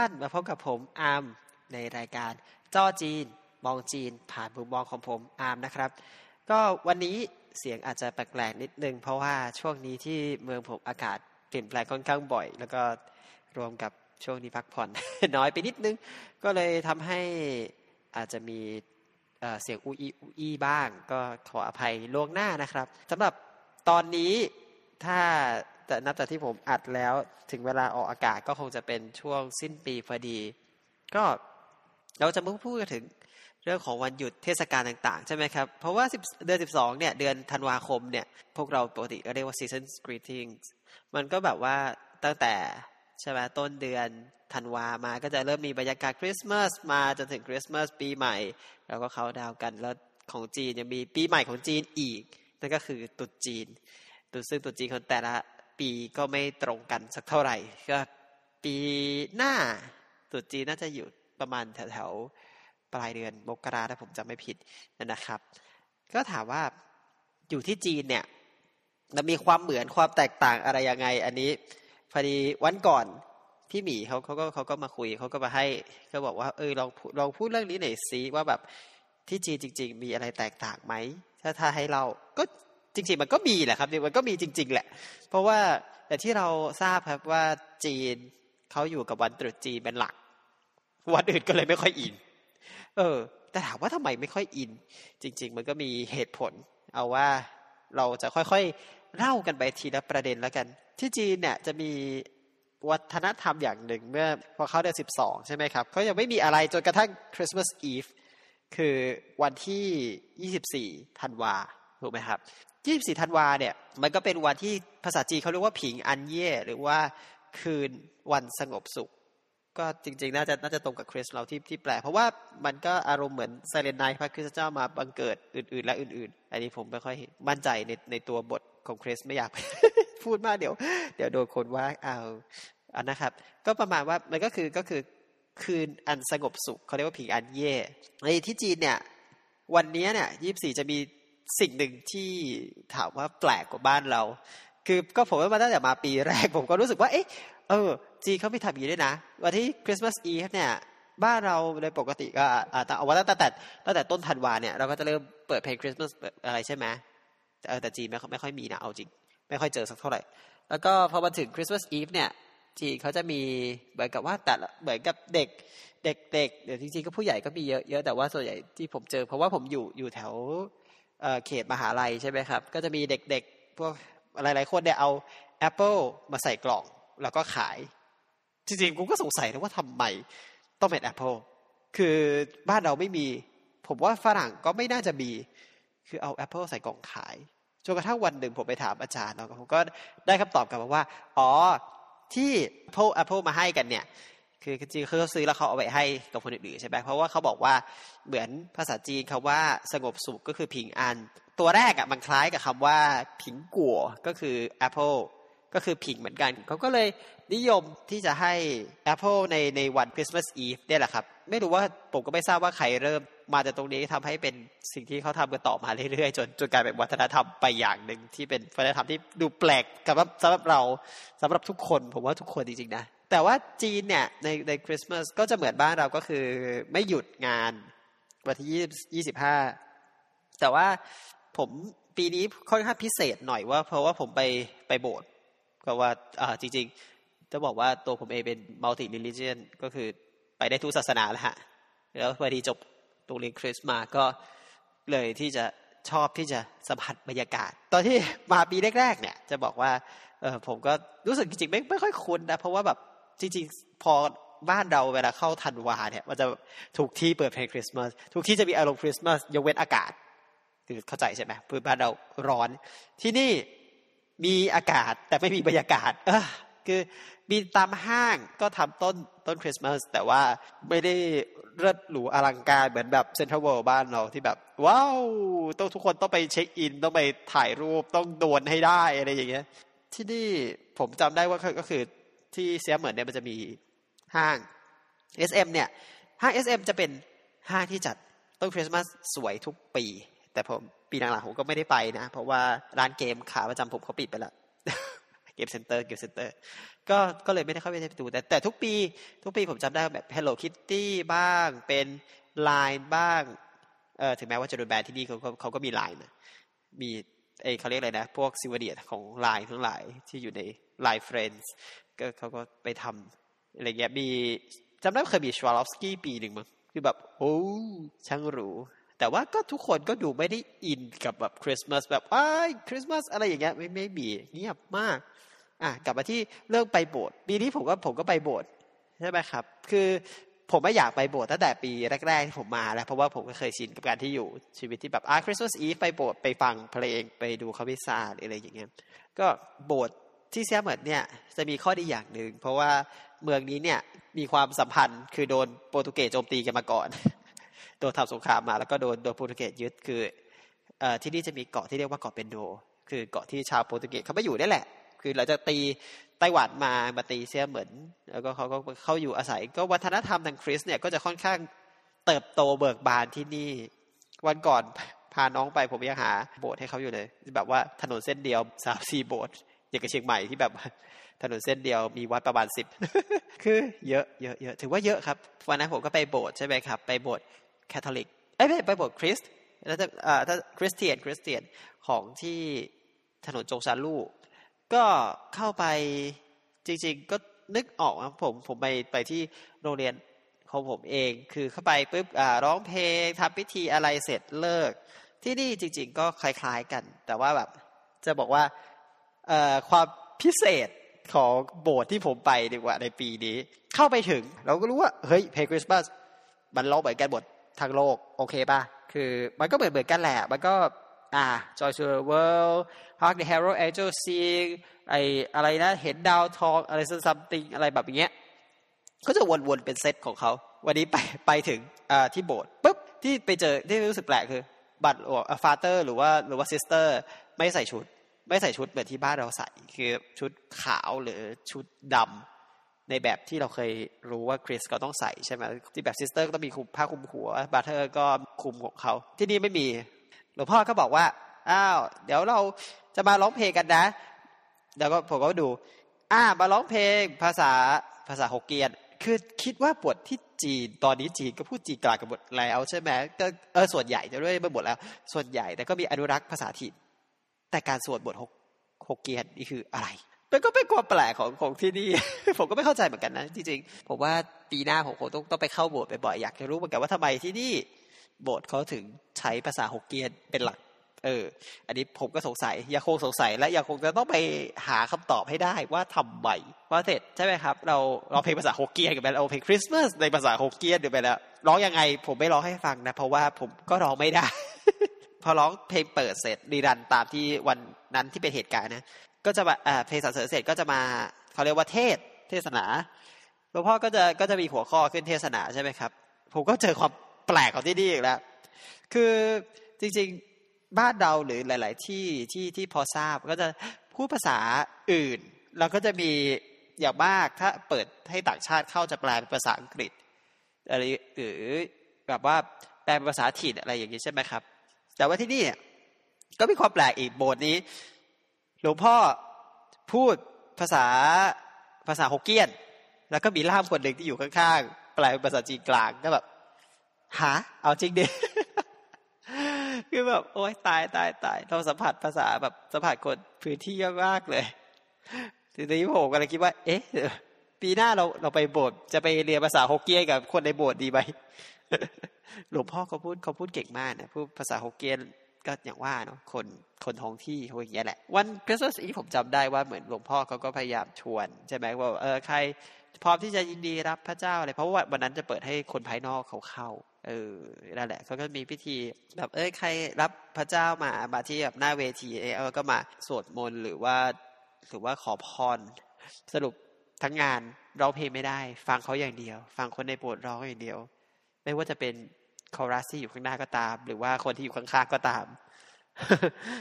ท่านมาพบกับผมอาร์มในรายการจ้อจีน มองจีน ผ่านมุมมองของผมอาร์มนะครับ ก็วันนี้เสียงอาจจะแปลกๆนิดนึง เพราะว่าช่วงนี้ที่เมืองผมอากาศเปลี่ยนแปลงค่อนข้างบ่อย แล้วก็รวมกับช่วงนี้พักผ่อน น้อยไปนิดนึง ก็เลยทำให้อาจจะมีเสียงอูอีอูอีบ้าง ก็ขออภัยล่วงหน้านะครับสำหรับตอนนี้ถ้า แต่นับจากที่ผมอัดแล้วถึงเวลาออกอากาศก็คงจะเป็นช่วงสิ้นปีพอดี ก็เราจะมาพูดถึงเรื่องของวันหยุดเทศกาลต่างๆ ใช่ไหมครับ เพราะว่าเดือนสิบสองเนี่ย เดือนธันวาคมเนี่ย พวกเราปกติก็เรียกว่า season greetings มันก็แบบว่าตั้งแต่ใช่ไหมต้นเดือนธันวามาก็จะเริ่มมีบรรยากาศคริสต์มาสมาจนถึงคริสต์มาสปีใหม่ แล้วก็เขาดาวกันแล้วของจีนยังมีปีใหม่ของจีนอีก นั่นก็คือตุษจีนตุดซึ่งตุษจีนของแต่ละ ปีก็ไม่ตรงกันสักเท่าไหร่ ก็ปีหน้าตุจีนน่าจะอยู่ประมาณแถวๆปลายเดือนมกราถ้าผมจำไม่ผิดนะครับ ก็ถามว่าอยู่ที่จีนเนี่ยมันมีความเหมือนความแตกต่างอะไรยังไง อันนี้พอดีวันก่อนพี่หมีเขาเขาก็เขาก็มาคุยเขาก็มาให้ก็บอกว่าเออลองลองพูดเรื่องนี้หน่อยซิว่าแบบที่จีนจริง ๆ มีอะไรแตกต่างไหมถ้าถ้าให้เราก็ จริงๆมันก็มีแหละครับมันก็มีจริง ๆ แหละ เพราะว่าแต่ที่เราทราบครับว่าจีนเขาอยู่กับวันตรุษจีนเป็นหลัก วันอื่นก็เลยไม่ค่อยอิน เออ แต่ถามว่าทำไมไม่ค่อยอิน จริง ๆ มันก็มีเหตุผล เอาว่าเราจะค่อยๆเล่ากันไปทีละประเด็นแล้วกัน ที่จีนเนี่ยจะมีวัฒนธรรมอย่างหนึ่งเมื่อพอเขาเดือนสิบสองใช่ไหมครับเขายังไม่มีอะไรจนกระทั่งคริสต์มาสอีฟคือวันที่ยี่สิบสี่ธันวา ถูกไหมครับยี่สิบสี่ธันวาเนี่ยมันก็เป็นวันที่ภาษาจีนเขาเรียกว่าผิงอันเย่ หรือว่าคืนวันสงบสุข ก็จริง ๆ น่าจะน่าจะตรงกับคริสเราที่ที่แปลเพราะว่ามันก็อารมณ์เหมือนไซเลนไนพระคริสต์เจ้ามาบังเกิดอื่น ๆ และอื่น ๆ อันนี้ผมไม่ค่อยมั่นใจในในตัวบทของคริสไม่อยากพูดมากเดี๋ยว เดี๋ยวโดนคนว่าเอาอันนะครับ ก็ประมาณว่ามันก็คือก็คือคืนอันสงบสุขเขาเรียกว่าผิงอันเย่ในที่จีนเนี่ยวันนี้เนี่ยยี่สี่จะมี สิ่งหนึ่งที่ถามว่าแปลกกว่าบ้านเรา คือก็ผมว่ามาตั้งแต่มาปีแรก ผมก็รู้สึกว่าเอ๊ะเออจีเขาไม่ทำอย่างนี้ด้วยนะ วันที่คริสต์มาสอีฟเนี่ยบ้านเราในปกติก็อ่าเอาว่าตั้งแต่ตั้งแต่ต้นธันวาเนี่ยเราก็จะเริ่มเปิดเพลงคริสต์มาสอะไรใช่ไหมแต่จีไม่ไม่ค่อยมีนะเอาจริง ไม่ค่อยเจอสักเท่าไหร่ แล้วก็พอมาถึงคริสต์มาสอีฟเนี่ยจีเขาจะมีเหมือนกับว่าแต่เหมือนกับเด็กเด็กๆเดี๋ยวจริงๆก็ผู้ใหญ่ก็มีเยอะเยอะแต่ว่าส่วนใหญ่ที่ผมเจอ เพราะว่าผมอยู่อยู่แถว เขตมหาลัยใช่ไหมครับ ก็จะมีเด็กๆพวกหลายๆคนเนี่ยเอาแอปเปิลมาใส่กล่องแล้วก็ขาย จริงๆกูก็สงสัยนะว่าทำไมต้องเป็นแอปเปิลคือบ้านเราไม่มี ผมว่าฝรั่งก็ไม่น่าจะมี คือเอาแอปเปิลใส่กล่องขายจนกระทั่งวันหนึ่งผมไปถามอาจารย์แล้วผมก็ได้คำตอบกลับมาว่า อ๋อที่พวกแอปเปิลมาให้กันเนี่ย คือจริงเขาซื้อแล้วเขาเอาไว้ให้กับคนอื่นๆใช่ไหมเพราะว่าเขาบอกว่าเหมือนภาษาจีนคำว่าสงบสุขก็คือ平安 ตัวแรกอะมันคล้ายกับคำว่า苹果ก็คือ แอปเปิล ก็คือ平 เหมือนกันเขาก็เลยนิยมที่จะให้ Apple ในในวันคริสต์มาสอีฟเนี่ยแหละครับ ไม่รู้ว่าผมก็ไม่ทราบว่าใครเริ่มมาจากตรงนี้ทำให้เป็นสิ่งที่เขาทำกันต่อมาเรื่อยๆ จนจนกลายเป็นวัฒนธรรมไปอย่างหนึ่งที่เป็นวัฒนธรรมที่ดูแปลกกับสำหรับเราสำหรับทุกคน ผมว่าทุกคนจริงๆนะ แต่ว่าจีนเนี่ยในในคริสต์มาสก็จะเหมือนบ้านเราก็คือไม่หยุดงานวันที่ยี่ยี่สิบห้าแต่ว่าผมปีนี้ค่อนข้างพิเศษหน่อยว่า เพราะว่าผมไปไปโบสถ์ก็ว่าอ่าจริง ๆ จะบอกว่าตัวผมเองเป็น multi-religion ก็คือไปได้ทุกศาสนาแล้วฮะแล้วพอดีจบตรงเรียนคริสต์มาก็เลยที่จะชอบที่จะสัมผัสบรรยากาศ ตอนที่มาปีแรกๆเนี่ย จะบอกว่าเออผมก็รู้สึกจริงๆไม่ไม่ค่อยคุ้นนะเพราะว่าแบบ จริงๆ พอบ้านเราเวลาเข้าธันวาเนี่ย มันจะทุกที่เปิดเพลงคริสต์มาสทุกที่จะมีอารมณ์คริสต์มาสยกเว้นอากาศคือเข้าใจใช่ไหมพื้นบ้านเราร้อน ที่นี่มีอากาศแต่ไม่มีบรรยากาศ เออคือมีตามห้างก็ทำต้นต้นคริสต์มาสแต่ว่าไม่ได้เลิศหรูอลังการเหมือนแบบเซ็นทรัลเวิลด์บ้านเราที่แบบ ว้าว ต้องทุกคนต้องไปเช็คอิน ต้องไปถ่ายรูปต้องโดนให้ได้อะไรอย่างเงี้ยที่นี่ผมจำได้ว่าก็คือ ที่เซียเหมือนเนี่ยมันจะมีห้าง SM เนี่ยห้าง SM จะเป็นห้างที่จัดต้นคริสต์มาสสวยทุกปี แต่ผมปีหลังๆผมก็ไม่ได้ไปนะ เพราะว่าร้านเกมขาประจำผมเขาปิดไปแล้ว game center game center ก็ก็เลยไม่ได้เข้าไปดูแต่แต่ทุกปี ทุกปีผมจำได้แบบ Hello Kitty บ้างเป็น Line บ้างเออถึงแม้ว่าจะโดนแบนที่นี่เขาเขาก็มี Line นะมีเอเขาเรียกอะไรนะ พวกซิวเดียของ Line ทั้งหลายที่อยู่ใน Line Friends ก็เขาก็ไปทำอะไรเงี้ยมีจำได้เคยมีชวาลอฟสกี้ปีหนึ่งมั้งคือแบบ โอ้ช่างหรูแต่ว่าก็ทุกคนก็ดูไม่ได้อินกับแบบคริสต์มาสแบบอ้ายคริสต์มาสอะไรอย่างเงี้ยไม่ไม่มีเงียบมากอะกลับมาที่เรื่องไปโบสถ์ปีนี้ผมก็ผมก็ไปโบสถ์ใช่ไหมครับ คือผมไม่อยากไปโบสถ์ตั้งแต่ปีแรกๆที่ผมมาแล้วเพราะว่าผมก็เคยชินกับการที่อยู่ชีวิตที่แบบอ่าคริสต์มาสอีฟไปโบสถ์ไปฟังเพลงไปดูคาวิซาอะไรอย่างเงี้ยก็โบสถ์ ที่เซียเหมือนเนี่ยจะมีข้อดีอย่างหนึ่งเพราะว่าเมืองนี้เนี่ยมีความสัมพันธ์คือโดนโปรตุเกสโจมตีกันมาก่อน โดนทำสงครามมาแล้วก็โดนโดนโปรตุเกสยึดคืออที่นี่จะมีเกาะที่เรียกว่าเกาะเปนโด คือเกาะที่ชาวโปรตุเกสเขาไม่อยู่ได้แหละ คือเราจะตีไต้หวันมามาตีเซียเหมือนแล้วก็เขาก็เข้าอยู่อาศัย ก็วัฒนธรรมทางคริสเนี่ยก็จะค่อนข้างเติบโตเบิกบานที่นี่ วันก่อนพาน้องไปผมยังหาโบสถ์ให้เขาอยู่เลย แบบว่าถนนเส้นเดียวสามสี่โบสถ์ อย่างกับเชียงใหม่ที่แบบถนนเส้นเดียวมีวัดประมาณสิบคือเยอะเยอะเยอะถือว่าเยอะครับ วันนั้นผมก็ไปโบสถ์ใช่ไหมครับ ไปโบสถ์แคทอลิกไอ้ไม่ไปโบสถ์คริสต์แล้วถ้าถ้าคริสเตียนคริสเตียนของที่ถนนจงซานลู่ก็เข้าไปจริง ๆ ก็นึกออกนะผมผมไปไปที่โรงเรียนของผมเอง คือเข้าไปปุ๊บร้องเพลงทำพิธีอะไรเสร็จเลิก ที่นี่จริง ๆ ก็คล้าย ๆกัน แต่ว่าแบบจะบอกว่า ความพิเศษของโบสถ์ที่ผมไปดีกว่าในปีนี้ เข้าไปถึง เราก็รู้ว่า เฮ้ยเพลงคริสต์มาสมันร้องเหมือนกันหมดทางโลก โอเคป่ะ คือมันก็เหมือนเหมือนกันแหละ มันก็อ่า Joy to the World Hark the Herald Angels Sing ไออะไรนะเห็นดาวทองอะไร something อะไรแบบเงี้ยก็จะวนๆเป็นเซตของเขา วันนี้ไปไปถึงอ่าที่โบสถ์ปุ๊บที่ไปเจอที่รู้สึกแปลกคือ brother father หรือว่าหรือว่า sister ไม่ใส่ชุด ไม่ใส่ชุดเหมือนที่บ้านเราใส่ คือชุดขาวหรือชุดดำในแบบที่เราเคยรู้ว่าคริสต์ก็ต้องใส่ใช่ไหมที่แบบ sister ก็ต้องมีผ้าคลุมหัว brother ก็คลุมของเขา ที่นี่ไม่มีหลวงพ่อก็บอกว่าอ้าวเดี๋ยวเราจะมาร้องเพลงกันนะเดี๋ยวก็ผมก็ดู อ่ามาร้องเพลงภาษาภาษาฮกเกี้ยนคือคิดว่าบทที่จีนตอนนี้จีนก็พูดจีนกลางกับบทแล้วใช่ไหมก็เออส่วนใหญ่จะด้วยไม่หมดแล้ว ส่วนใหญ่แต่ก็มีอนุรักษ์ภาษาถิ่น แต่การสวดบทฮกฮกเกี้ยนนี่คืออะไรมันก็เป็นความแปลกของของที่นี่ ผมก็ไม่เข้าใจเหมือนกันนะจริงๆผมว่าปีหน้าผมคงต้องต้องไปเข้าโบสถ์บ่อยๆอยากจะรู้เหมือนกันว่าทำไมที่นี่โบสถ์เขาถึงใช้ภาษาฮกเกี้ยนเป็นหลัก เออ อันนี้ผมก็สงสัยยังคงสงสัยและยังคงจะต้องไปหาคำตอบให้ได้ว่าทำไมว่าเสร็จใช่ไหมครับ เราเราเพลงภาษาฮกเกียนกันไปเราเพลงคริสต์มาสในภาษาฮกเกียนเดี๋ยวไปแล้วร้องยังไงผมไม่ร้องให้ฟังนะเพราะว่าผมก็ร้องไม่ได้ พอร้องเพลงเปิดเสร็จรีรันตามที่วันนั้นที่เป็นเหตุการณ์นะ ก็จะมาเพลงสรรเสริญเสร็จก็จะมาเขาเรียกว่าเทศเทศนาหลวงพ่อก็จะก็จะมีหัวข้อขึ้นเทศนาใช่ไหมครับ ผมก็เจอความแปลกของที่นี่อีกแล้ว คือจริงๆบ้านเราหรือหลาย ๆ ที่ที่ที่พอทราบก็จะพูดภาษาอื่น เราก็จะมีอย่างมากถ้าเปิดให้ต่างชาติเข้าจะแปลเป็นภาษาอังกฤษอะไรหรือแบบว่าแปลเป็นภาษาถิ่นอะไรอย่างนี้ใช่ไหมครับ แต่ว่าที่นี่เนี่ยก็มีความแปลกอีกโบสถ์นี้ หลวงพ่อพูดภาษาภาษาฮกเกี้ยน แล้วก็มีล่ามคนหนึ่งที่อยู่ข้างๆแปลเป็นภาษาจีนกลางก็แบบหาเอาจริงดิคือแบบโอ๊ยตายตายตายเราสัมผัสภาษาแบบสัมผัสคนพื้นที่ยากมากเลยทีนี้ผมก็เลยคิดว่า เอ๊ะปีหน้าเราเราไปโบสถ์จะไปเรียนภาษาฮกเกี้ยนกับคนในโบสถ์ดีไหม หลวงพ่อเขาพูดเขาพูดเก่งมากนะพูดภาษาฮกเกี้ยนก็อย่างว่าเนาะคนคนท้องที่เขาอย่างเงี้ยแหละ วันคริสต์มาสอีผมจำได้ว่าเหมือนหลวงพ่อเขาก็พยายามชวนใช่ไหมว่าเออใครพร้อมที่จะยินดีรับพระเจ้าอะไรเพราะว่าวันนั้นจะเปิดให้คนภายนอกเขาเข้าเออนั่นแหละเขาก็มีพิธีแบบเอ้ยใครรับพระเจ้ามามาที่แบบหน้าเวทีเออก็มาสวดมนต์หรือว่าหรือว่าขอพร สรุปทั้งงานร้องเพลงไม่ได้ ฟังเขาอย่างเดียว ฟังคนในโบสถ์ร้องอย่างเดียว ไม่ว่าจะเป็นคอรัสที่อยู่ข้างหน้าก็ตาม หรือว่าคนที่อยู่ข้างๆก็ตาม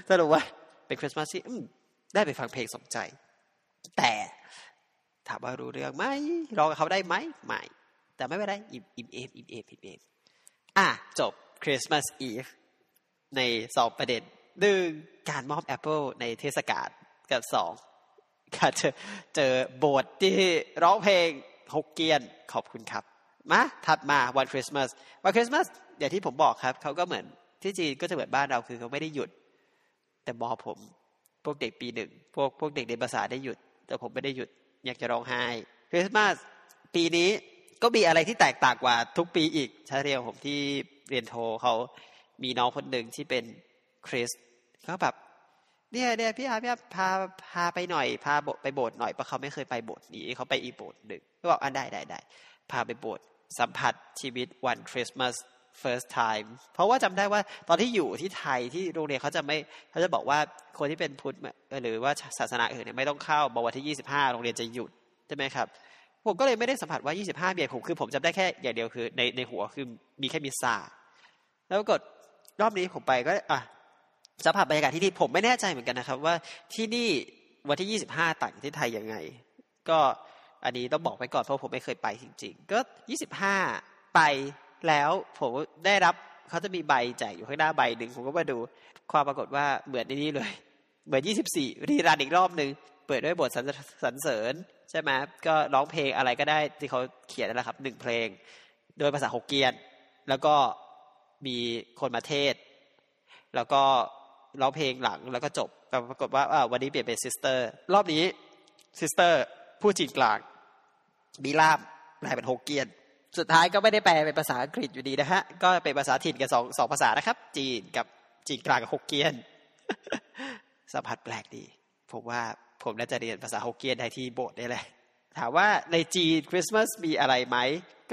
สรุปว่าเป็นคริสต์มาสที่ได้ไปฟังเพลงสมใจ แต่ถามว่ารู้เรื่องไหมร้องกับเขาได้ไหมไม่แต่ไม่เป็นไรอิ่มอิ่มเอมอิ่มเอมอิ่มเอมอะจบ Christmas Eve ในสองประเด็นหนึ่งการมอบแอปเปิลในเทศกาลกับสองการเจอเจอโบสถ์ที่ร้องเพลงฮกเกี้ยนขอบคุณครับ มาถัดมาวันคริสต์มาสวันคริสต์มาสอย่างที่ผมบอกครับเขาก็เหมือนที่จีนก็จะเหมือนบ้านเราคือเขาไม่ได้หยุด แต่มอผม พวกเด็กปีหนึ่งพวกพวกเด็กในภาษาได้หยุด แต่ผมไม่ได้หยุด อยากจะร้องไห้คริสต์มาสปีนี้ก็มีอะไรที่แตกต่างกว่าทุกปีอีกชาเรียวผมที่เรียนโทเขามีน้องคนหนึ่งที่เป็นคริสเขาแบบเนี่ยเนี่ยพี่อาพี่อาพาพาไปหน่อยพาไปโบสถ์หน่อยเพราะเขาไม่เคยไปโบสถ์นี้เขาไปอีโบสถ์หนึ่งก็บอกอะได้ได้ได้ พาไปโบสถ์สัมผัสชีวิตวันคริสต์มาส first time เพราะว่าจำได้ว่าตอนที่อยู่ที่ไทยที่โรงเรียนเขาจะไม่เขาจะบอกว่าคนที่เป็นพุทธหรือว่าศาสนาอื่นเนี่ยไม่ต้องเข้าบอกวันที่ยี่สิบห้าโรงเรียนจะหยุดใช่ไหมครับ ผมก็เลยไม่ได้สัมผัสว่ายี่สิบห้าเบียผมคือผมจำได้แค่อย่างเดียวคือในในหัวคือมีแค่มิสซาแล้วกดรอบนี้ผมไปก็อะสัมผัสบรรยากาศที่นี่ผมไม่แน่ใจเหมือนกันนะครับ ว่าที่นี่วันที่ยี่สิบห้าต่างที่ไทยยังไง ก็ อันนี้ต้องบอกไปก่อนเพราะผมไม่เคยไปจริง ๆ ก็ยี่สิบห้าไปแล้วผมได้รับเขาจะมีใบแจกอยู่ข้างหน้าใบหนึ่งผมก็มาดู ความปรากฏว่าเหมือนในนี้เลย เหมือนยี่สิบสี่รีรันอีกรอบหนึ่งเปิดด้วยบทสรรเสริญใช่ไหมก็ร้องเพลงอะไรก็ได้ที่เขาเขียนนั่นแหละครับหนึ่งเพลง โดยภาษาฮกเกี้ยน แล้วก็มีคนมาเทศน์ แล้วก็ร้องเพลงหลังแล้วก็จบแต่ปรากฏว่าวันนี้เปลี่ยนเป็นซิสเตอร์รอบนี้ซิสเตอร์พูดจีนกลาง มีล่ามแปลเป็นฮกเกี้ยน สุดท้ายก็ไม่ได้แปลเป็นภาษาอังกฤษอยู่ดีนะฮะ ก็เป็นภาษาถิ่นกันสองสองภาษานะครับ จีนกับจีนกลางกับฮกเกี้ยน สัมผัสแปลกดี ผมว่าผมน่าจะเรียนภาษาฮกเกี้ยนได้ที่โบสถ์ได้เลยถามว่าในจีนคริสต์มาสมีอะไรไหม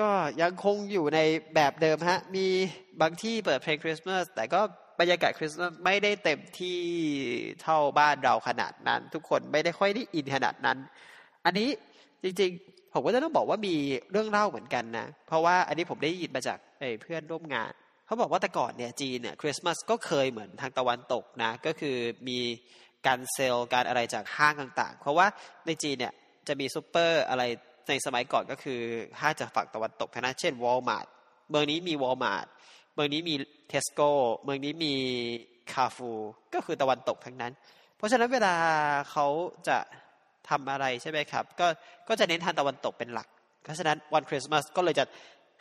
ก็ยังคงอยู่ในแบบเดิมฮะ มีบางที่เปิดเพลงคริสต์มาสแต่ก็บรรยากาศคริสต์มาสไม่ได้เต็มที่เท่าบ้านเราขนาดนั้น ทุกคนไม่ได้ค่อยได้อินขนาดนั้น อันนี้จริง ผมก็จะต้องบอกว่ามีเรื่องเล่าเหมือนกันนะ เพราะว่าอันนี้ผมได้ยินมาจากเพื่อนร่วมงาน เขาบอกว่าแต่ก่อนเนี่ยจีนเนี่ยคริสต์มาสก็เคยเหมือนทางตะวันตกนะ ก็คือมีการเซลล์การอะไรจากห้างต่างๆ เพราะว่าในจีนเนี่ยจะมีซูเปอร์อะไรในสมัยก่อนก็คือห้างจากฝั่งตะวันตกนะเช่นวอลมาร์ทเมืองนี้มีวอลมาร์ทเมืองนี้มีเทสโก้เมืองนี้มีคาร์ฟูร์ ก็คือตะวันตกทั้งนั้น เพราะฉะนั้นเวลาเขาจะ ทำอะไรใช่ไหมครับ ก็ก็จะเน้นทางตะวันตกเป็นหลัก เพราะฉะนั้นวันคริสต์มาสก็เลยจะ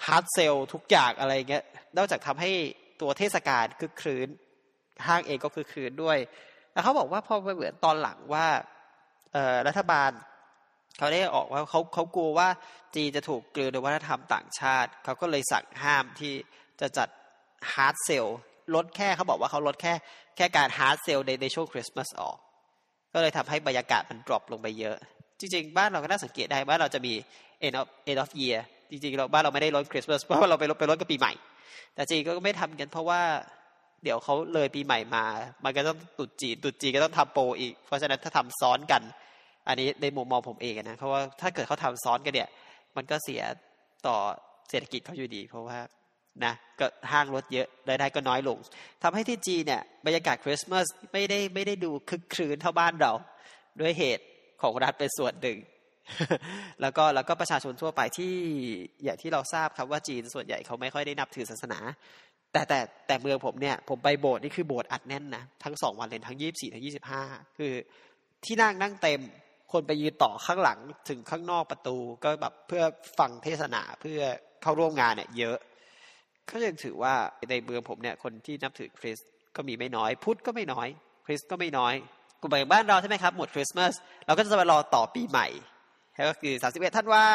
hard sell ทุกอย่างอะไรเงี้ยนอกจากทำให้ตัวเทศกาลครึกครื้นห้างเองก็ครึกครื้นด้วยแต่เขาบอกว่าพอไปเหมือนตอนหลังว่ารัฐบาลเขาได้ออกว่าเขาเขากลัวว่าจีนจะถูกกลืนโดยวัฒนธรรมต่างชาติ เขาก็เลยสั่งห้ามที่จะจัด hard sell ลดแค่เขาบอกว่าเขาลดแค่แค่การ hard sell ในในช่วงคริสต์มาสออก ก็เลยทำให้บรรยากาศมัน drop ลงไปเยอะ จริง ๆ บ้านเราก็น่าสังเกตได้ว่าเราจะมี end of end of year จริงๆเราบ้านเราไม่ได้ลดคริสต์มาสเพราะว่าเราไปลดไปลดกับปีใหม่ แต่จีนก็ไม่ทำกันเพราะว่าเดี๋ยวเขาเลยปีใหม่มา มันก็ต้องตุดจีนตุดจีนก็ต้องทำโปรอีก เพราะฉะนั้นถ้าทำซ้อนกัน อันนี้ในมุมมองผมเองนะเพราะว่าถ้าเกิดเขาทาซ้อนกันเนี่ย มันก็เสียต่อเศรษฐกิจเขาอยู่ดี เพราะว่า นะก็ห้างรถเยอะรายได้ก็น้อยลงทำให้ที่จีเนี่ยบรรยากาศคริสต์มาสไม่ได้ไม่ได้ดูคึกคืนเท่าบ้านเรา ด้วยเหตุของรัฐเป็นส่วนหนึ่ง แล้วก็แล้วก็ประชาชนทั่วไปที่อย่างที่เราทราบครับว่าจีนส่วนใหญ่เขาไม่ค่อยได้นับถือศาสนา แต่แต่แต่เมืองผมเนี่ยผมไปโบสถ์นี่คือโบสถ์อัดแน่นนะทั้งสองวันเลยทั้งยี่บสี่ทั้งยี่สิบห้าคือที่นั่งนั่งเต็มคนไปยืนต่อข้างหลังถึงข้างนอกประตูก็แบบเพื่อฟังเทศนาเพื่อเข้าร่วมงานเนี่ยเยอะ ก็ยังถือว่าในเมืองผมเนี่ยคนที่นับถือคริสก็มีไม่น้อย พุทธก็ไม่น้อย คริสก็ไม่น้อยกลุ่มบ้านเราใช่ไหมครับหมดคริสต์มาสเราก็จะมารอต่อปีใหม่ก็คือสามสิบเอ็ดท่านว่า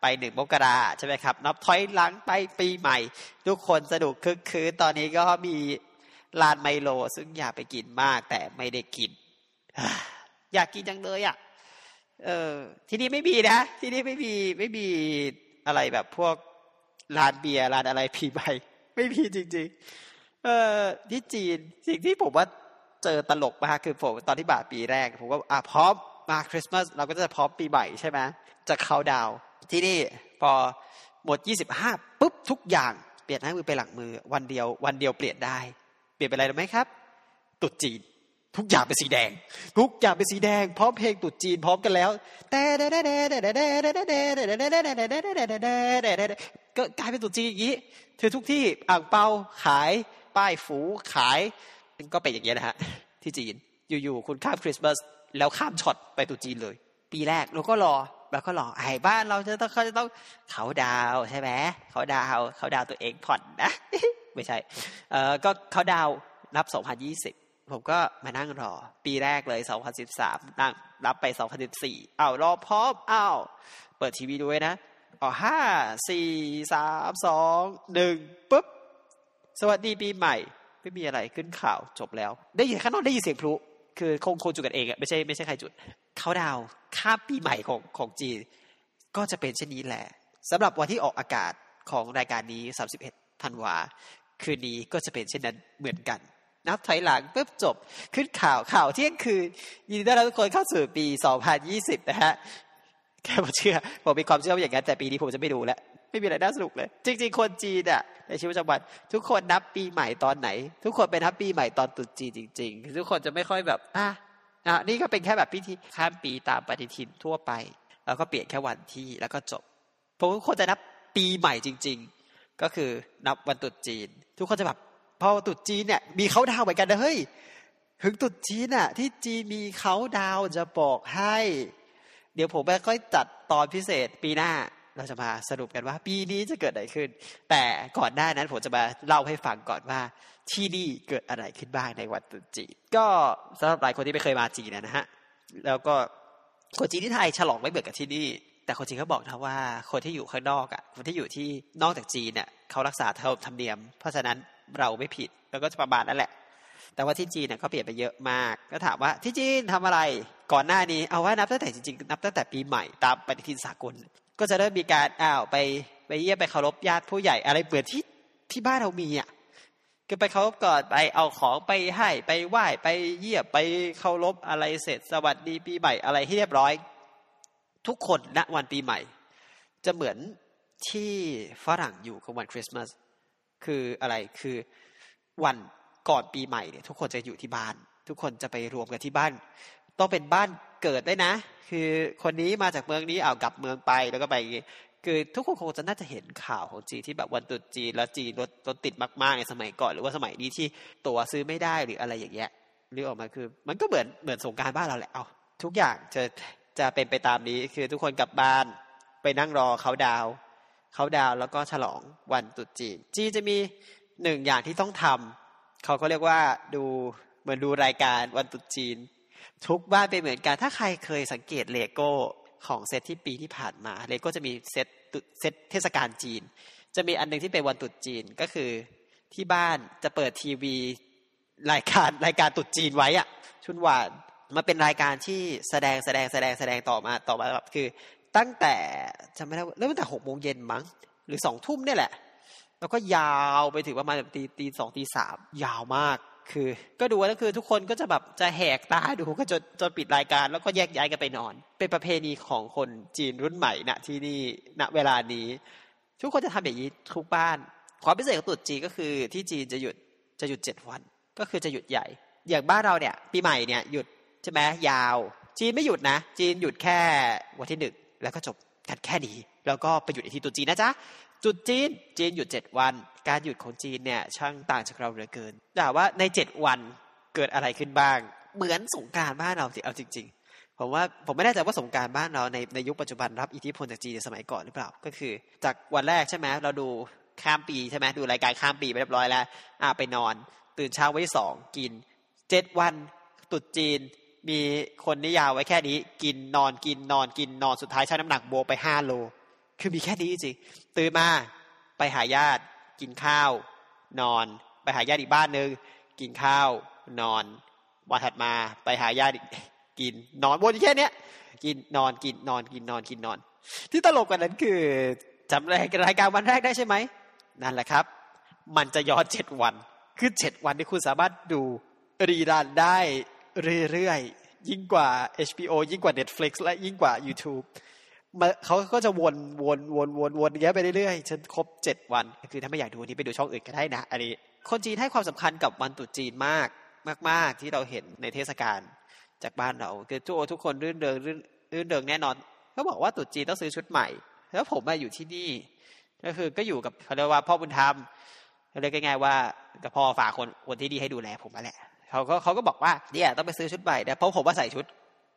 ไปหนึ่งมกราใช่ไหมครับ นับถอยหลังไปปีใหม่ ทุกคนสนุกคึกคืนตอนนี้ก็มีลานไมโล ซึ่งอยากไปกินมากแต่ไม่ได้กิน อยากกินจังเลยอะเออที่นี่ไม่มีนะ ที่นี่ไม่มีไม่มีอะไรแบบพวก ร้านเบียร์ร้านอะไรปีใหม่ไม่มีจริง ๆ เออที่จีนสิ่งที่ผมว่าเจอตลกมากคือผมตอนที่บาปีแรก ผมก็อะพร้อมมาคริสต์มาสเราก็จะพร้อมปีใหม่ใช่ไหมจะเข้าดาวที่นี่พอหมดยี่สิบห้าปุ๊บทุกอย่างเปลี่ยนหน้ามือไปหลังมือ วันเดียว วันเดียวเปลี่ยนได้ เปลี่ยนเป็นอะไรรู้ไหมครับตุดจีนทุกอย่างเป็นสีแดง ทุกอย่างเป็นสีแดง พร้อมเพลงตุดจีนพร้อมกันแล้วแต่ ก็กลายเป็นตุดจีอย่างนี้เธอทุกที่อ่างเปาขายป้ายฝูขายก็เป็นอย่างเงี้นะฮะที่จีนอยู่ๆคุณข้ามคริสต์มาสแล้วข้ามช็อตไปตุจีนเลย ปีแรกเราก็รอเราก็รอไอ้บ้านเราจะต้องเขาจะต้องเขาดาวใช่ไหมเขาดาวเขาดาวตัวเองผ่อนนะไม่ใช่เออก็เขาดาวนับ 2020 ผมก็มานั่งรอ ปีแรกเลย 2013 นั่งรับไป 2014อ้าวรอพร้อมอ้าวเปิดทีวีด้วยนะ อ๋อห้าสี่สามสองหนึ่งปุ๊บ สวัสดีปีใหม่ ไม่มีอะไรขึ้นข่าวจบแล้ว ได้ยินข้างนอกได้ยินเสียงพลุคือคงคงจุดกันเองอะไม่ใช่ไม่ใช่ใครจุด เขาดาวข้ามปีใหม่ของของจีน ก็จะเป็นเช่นนี้แหละสำหรับวันที่ออกอากาศของรายการนี้ 31 ธันวา คืนนี้ก็จะเป็นเช่นนั้นเหมือนกัน นับถอยหลังปุ๊บจบ ขึ้นข่าวข่าวเที่ยงคืน ยินดีต้อนรับทุกคนเข้าสู่ปี 2020 นะฮะ แค่ผมเชื่อผมมีความเชื่อว่าอย่างนั้นแต่ปีนี้ผมจะไม่ดูแล้วไม่มีอะไรน่าสนุกเลย จริง ๆ คนจีนอะในชีวิตประจำวันทุกคนนับปีใหม่ตอนไหน ทุกคนเป็นนับปีใหม่ตอนตรุษจีนจริง ๆ ทุกคนจะไม่ค่อยแบบอะอะนี่ก็เป็นแค่แบบพิธีข้ามปีตามปฏิทินทั่วไป แล้วก็เปลี่ยนแค่วันที่แล้วก็จบผมทุกคนจะนับปีใหม่จริง ๆ ก็คือนับวันตรุษจีน ทุกคนจะแบบพอตรุษจีนเนี่ยมีเขาดาวเหมือนกันนะเฮ้ยถึงตรุษจีนอะที่จีนมีเขาดาวจะบอกให้ ดี๋ยวผมไปค่อยจัดตอนพิเศษปีหน้าเราจะมาสรุปกันว่า ปีนี้จะเกิดอะไรขึ้น แต่ก่อนหน้านั้นผมจะมาเล่าให้ฟังก่อนว่าที่นี่เกิดอะไรขึ้นบ้างในวันตรุษจีนก็สำหรับหลายคนที่ไม่เคยมาจีนนะฮะแล้วก็คนจีนที่ไทยฉลองไม่เหมือนกับที่นี่ แต่คนจีนเขาบอกนะว่าคนที่อยู่ข้างนอกอะคนที่อยู่ที่นอกจากจีนเนี่ยเขารักษาเท่าธรรมเนียม เพราะฉะนั้นเราไม่ผิดแล้วก็จะประมาณนั่นแหละ แต่ว่าที่จีนเนี่ยเขาเปลี่ยนไปเยอะมาก ก็ถามว่าที่จีนทำอะไรก่อนหน้านี้เอาว่านับตั้งแต่จริงๆนับตั้งแต่ปีใหม่ตามปฏิทินสากล ก็จะเริ่มมีการอ้าวไปไปเยี่ยมไปเคารพญาติผู้ใหญ่อะไรเปือนที่ที่บ้านเรามีอะคือไปเคารพก่อนไปเอาของไปให้ไปไหว้ไปเยี่ยมไปเคารพอะไรเสร็จสวัสดีปีใหม่อะไรที่เรียบร้อย ทุกคนณวันปีใหม่ จะเหมือนที่ฝรั่งอยู่กับวันคริสต์มาสคืออะไรคือวัน ก่อนปีใหม่เนี่ยทุกคนจะอยู่ที่บ้าน ทุกคนจะไปรวมกันที่บ้าน ต้องเป็นบ้านเกิดได้นะ คือคนนี้มาจากเมืองนี้เอากลับเมืองไปแล้วก็ไปคือทุกคนคงจะน่าจะเห็นข่าวของจีที่แบบวันตรุษจีนแล้วจีนรถรถติดมากๆในสมัยก่อนหรือว่าสมัยนี้ที่ตั๋วซื้อไม่ได้หรืออะไรอย่างเงี้ยหรือออกมาคือ มันก็เหมือนเหมือนสงกรานต์บ้านเราแหละเอาทุกอย่างจะจะเป็นไปตามนี้คือทุกคนกลับบ้านไปนั่งรอ countdown countdown แล้วก็ฉลองวันตรุษจีน จีนจะมีหนึ่งอย่างที่ต้องทำ เขาก็เรียกว่าดูเหมือนดูรายการวันตรุษจีน ทุกบ้านเป็นเหมือนกัน ถ้าใครเคยสังเกตเลโก้ของเซตที่ปีที่ผ่านมาเลโก้จะมีเซตเซตเทศกาลจีน จะมีอันนึงที่เป็นวันตรุษจีนก็คือที่บ้านจะเปิดทีวีรายการรายการตรุษจีนไว้อะชุนหวานมาเป็นรายการที่แสดงแสดงแสดงแสดงต่อมาต่อมาแบบคือ ตั้งแต่จำไม่ได้เริ่มตั้งแต่หกโมงเย็นมั้งหรือสองทุ่มเนี่ยแหละ แล้วก็ยาวไปถึงประมาณตีตีสองตีสามยาวมากคือ ก็ดูแล้วคือทุกคนก็จะแบบจะแหกตาดูก็จนจนปิดรายการ แล้วก็แยกย้ายกันไปนอน เป็นประเพณีของคนจีนรุ่นใหม่ณที่นี่ณเวลานี้ ทุกคนจะทำอย่างนี้ทุกบ้าน ความพิเศษของตุษจีนก็คือที่จีนจะหยุดจะหยุดเจ็ดวัน ก็คือจะหยุดใหญ่ อย่างบ้านเราเนี่ย ปีใหม่เนี่ยหยุดใช่ไหมยาว จีนไม่หยุดนะ จีนหยุดแค่วันที่หนึ่งแล้วก็จบกันแค่นี้แล้วก็ไปหยุดอีกที่ตุจีนนะจ๊ะ จุดจีนจีนหยุดเจ็ดวัน การหยุดของจีนเนี่ยช่างต่างจากเราเหลือเกินแต่ว่าในเจ็ดวันเกิดอะไรขึ้นบ้าง เหมือนสงการบ้านเราสิเอาจริง ๆ ผมว่าผมไม่แน่ใจว่าสงการบ้านเราในในยุคปัจจุบันรับอิทธิพลจากจีนในสมัยก่อนหรือเปล่า ก็คือ จากวันแรกใช่ไหมเราดูข้ามปีใช่ไหมดูรายการข้ามปีไปเรียบร้อยแล้วอ่าไปนอน ตื่นเช้าไว้สองกินเจ็ดวันตุดจีนมีคนนิยามไว้แค่นี้ กินนอนกินนอนกินนอนสุดท้ายชั่งน้ำหนักโบไปห้าโล คือมีแค่นี้จริงตื่นมาไปหาญาติ กินข้าว นอน ไปหาญาติอีกบ้านหนึ่งกินข้าว นอน วันถัดมาไปหาญาติกินนอนวนแค่เนี้ยกินนอนกินนอนกินนอนกินนอน ที่ตลกกว่านั้นคือจำรายการวันแรกได้ใช่ไหมนั่นแหละครับ มันจะย้อนเจ็ดวันคือเจ็ดวันที่คุณสามารถดูรีรันได้เรื่อยๆ ยิ่งกว่า HBO ยิ่งกว่า Netflix และยิ่งกว่า YouTube เขาก็จะวนวนวนวนวนอย่างเงี้ยไปเรื่อยๆจนครบเจ็ดวัน คือถ้าไม่อยากดูนี้ไปดูช่องอื่นก็ได้นะอันนี้คนจีนให้ความสำคัญกับวันตรุษจีนมากมาก ๆ ที่เราเห็นในเทศกาลจากบ้านเราคือทุกทุกคนรื่นเริงรื่นเริงแน่นอนเขาบอกว่าตรุษจีนต้องซื้อชุดใหม่ แล้วผมมาอยู่ที่นี่ ก็คือก็อยู่กับเขาเรียกว่าพ่อบุญธรรมเรียกง่ายๆว่ากับพ่อฝากคนคนที่ดีให้ดูแลผมมาแหละเขาก็เขาก็บอกว่าเนี่ยต้องไปซื้อชุดใหม่นะเพราะผมว่าใส่ชุด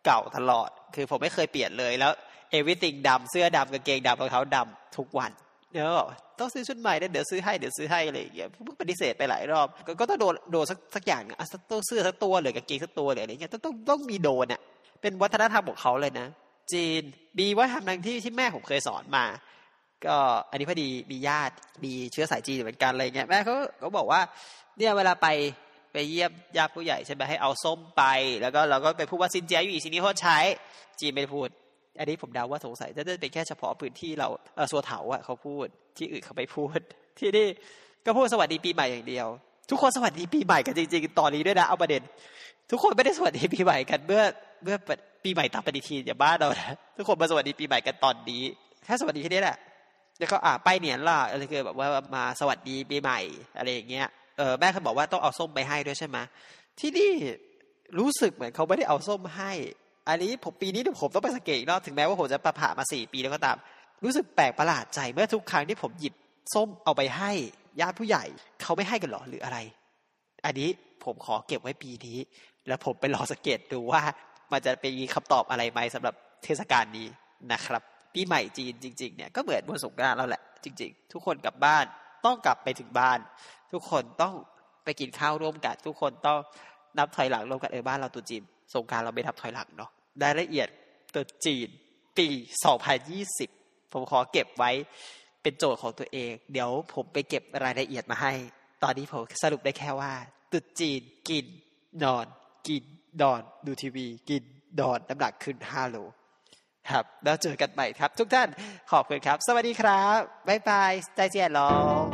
เก่าตลอด คือผมไม่เคยเปลี่ยนเลยแล้ว everything ดำเสื้อดำกางเกงดำรองเท้าดำทุกวันเนอะต้องซื้อชุดใหม่เดี๋ยวซื้อให้เดี๋ยวซื้อให้อะไรอย่างเงี้ยปฏิเสธไปหลายรอบ ก็ต้องโดนโดนสักสักอย่างอะต้องเสื้อสักตัวหรือกางเกงสักตัวหรืออะไรเงี้ยต้องต้องต้องมีโดนอะเป็นวัฒนธรรมของเขาเลยนะ จีนมีวัฒนธรรมดังที่ที่แม่ผมเคยสอนมา ก็อันนี้พอดีมีญาติมีเชื้อสายจีนเหมือนกันอะไรเงี้ยแม่เขาเขาบอกว่าเนี่ยเวลาไปไปเยี่ยมญาติผู้ใหญ่ใช่ไหมให้เอาส้มไป แล้วก็เราก็ไปพูดว่าซินเจียอยู่อีซินี้เขาใช้จีนไม่พูด อันนี้ผมเดาว่าสงสัยจะเป็นแค่เฉพาะพื้นที่เราเออสัวเถาอะเขาพูด ที่อื่นเขาไม่พูด ที่นี่ก็พูดสวัสดีปีใหม่อย่างเดียว ทุกคนสวัสดีปีใหม่กันจริง ๆ ตอนนี้ด้วยนะเอาประเด็น ทุกคนไม่ได้สวัสดีปีใหม่กันเมื่อเมื่อปีใหม่ตามปฏิทินอย่าบ้าเรานะทุกคนมาสวัสดีปีใหม่กันตอนนี้แค่สวัสดีแค่นี้แหละแล้วก็อ่าไปเหนียนล่ะอะไรคือแบบว่ามาสวัสดีปีใหม่อะไรอย่างเงี้ยเออแม่เขาบอกว่าต้องเอาส้มไปให้ด้วยใช่ไหมที่นี่รู้สึกเหมือนเขาไม่ได้เอาส้มให้ อันนี้ผมปีนี้ผมต้องไปสังเกตอีกรอบถึงแม้ว่าผมจะประผ่ามาสี่ปีแล้วก็ตาม รู้สึกแปลกประหลาดใจเมื่อทุกครั้งที่ผมหยิบส้มเอาไปให้ญาติผู้ใหญ่ เขาไม่ให้กันหรอหรืออะไร อันนี้ผมขอเก็บไว้ปีนี้ แล้วผมไปรอสังเกตดูว่ามันจะเป็นคำตอบอะไรไหมสำหรับเทศกาลนี้นะครับ ปีใหม่จีนจริง ๆ เนี่ยก็เหมือนวันสงกรานต์เราแหละจริง ๆ ทุกคนกลับบ้านต้องกลับไปถึงบ้าน ทุกคนต้องไปกินข้าวร่วมกัน ทุกคนต้อง นับถอยหลังร่วมกันเออบ้านเราตุจีนสงการเราไม่นับถอยหลังเนาะรายละเอียดตัวจีนปี 2020 ผมขอเก็บไว้เป็นโจทย์ของตัวเอง เดี๋ยวผมไปเก็บรายละเอียดมาให้ ตอนนี้ผมสรุปได้แค่ว่าตุจีนกิน นอน กินนอน ดูทีวี กินนอนน้ำหนักขึ้นห้าโลครับ แล้วเจอกันใหม่ครับ ทุกท่านขอบคุณครับ สวัสดีครับ บ๊ายบายใจเจียนลอง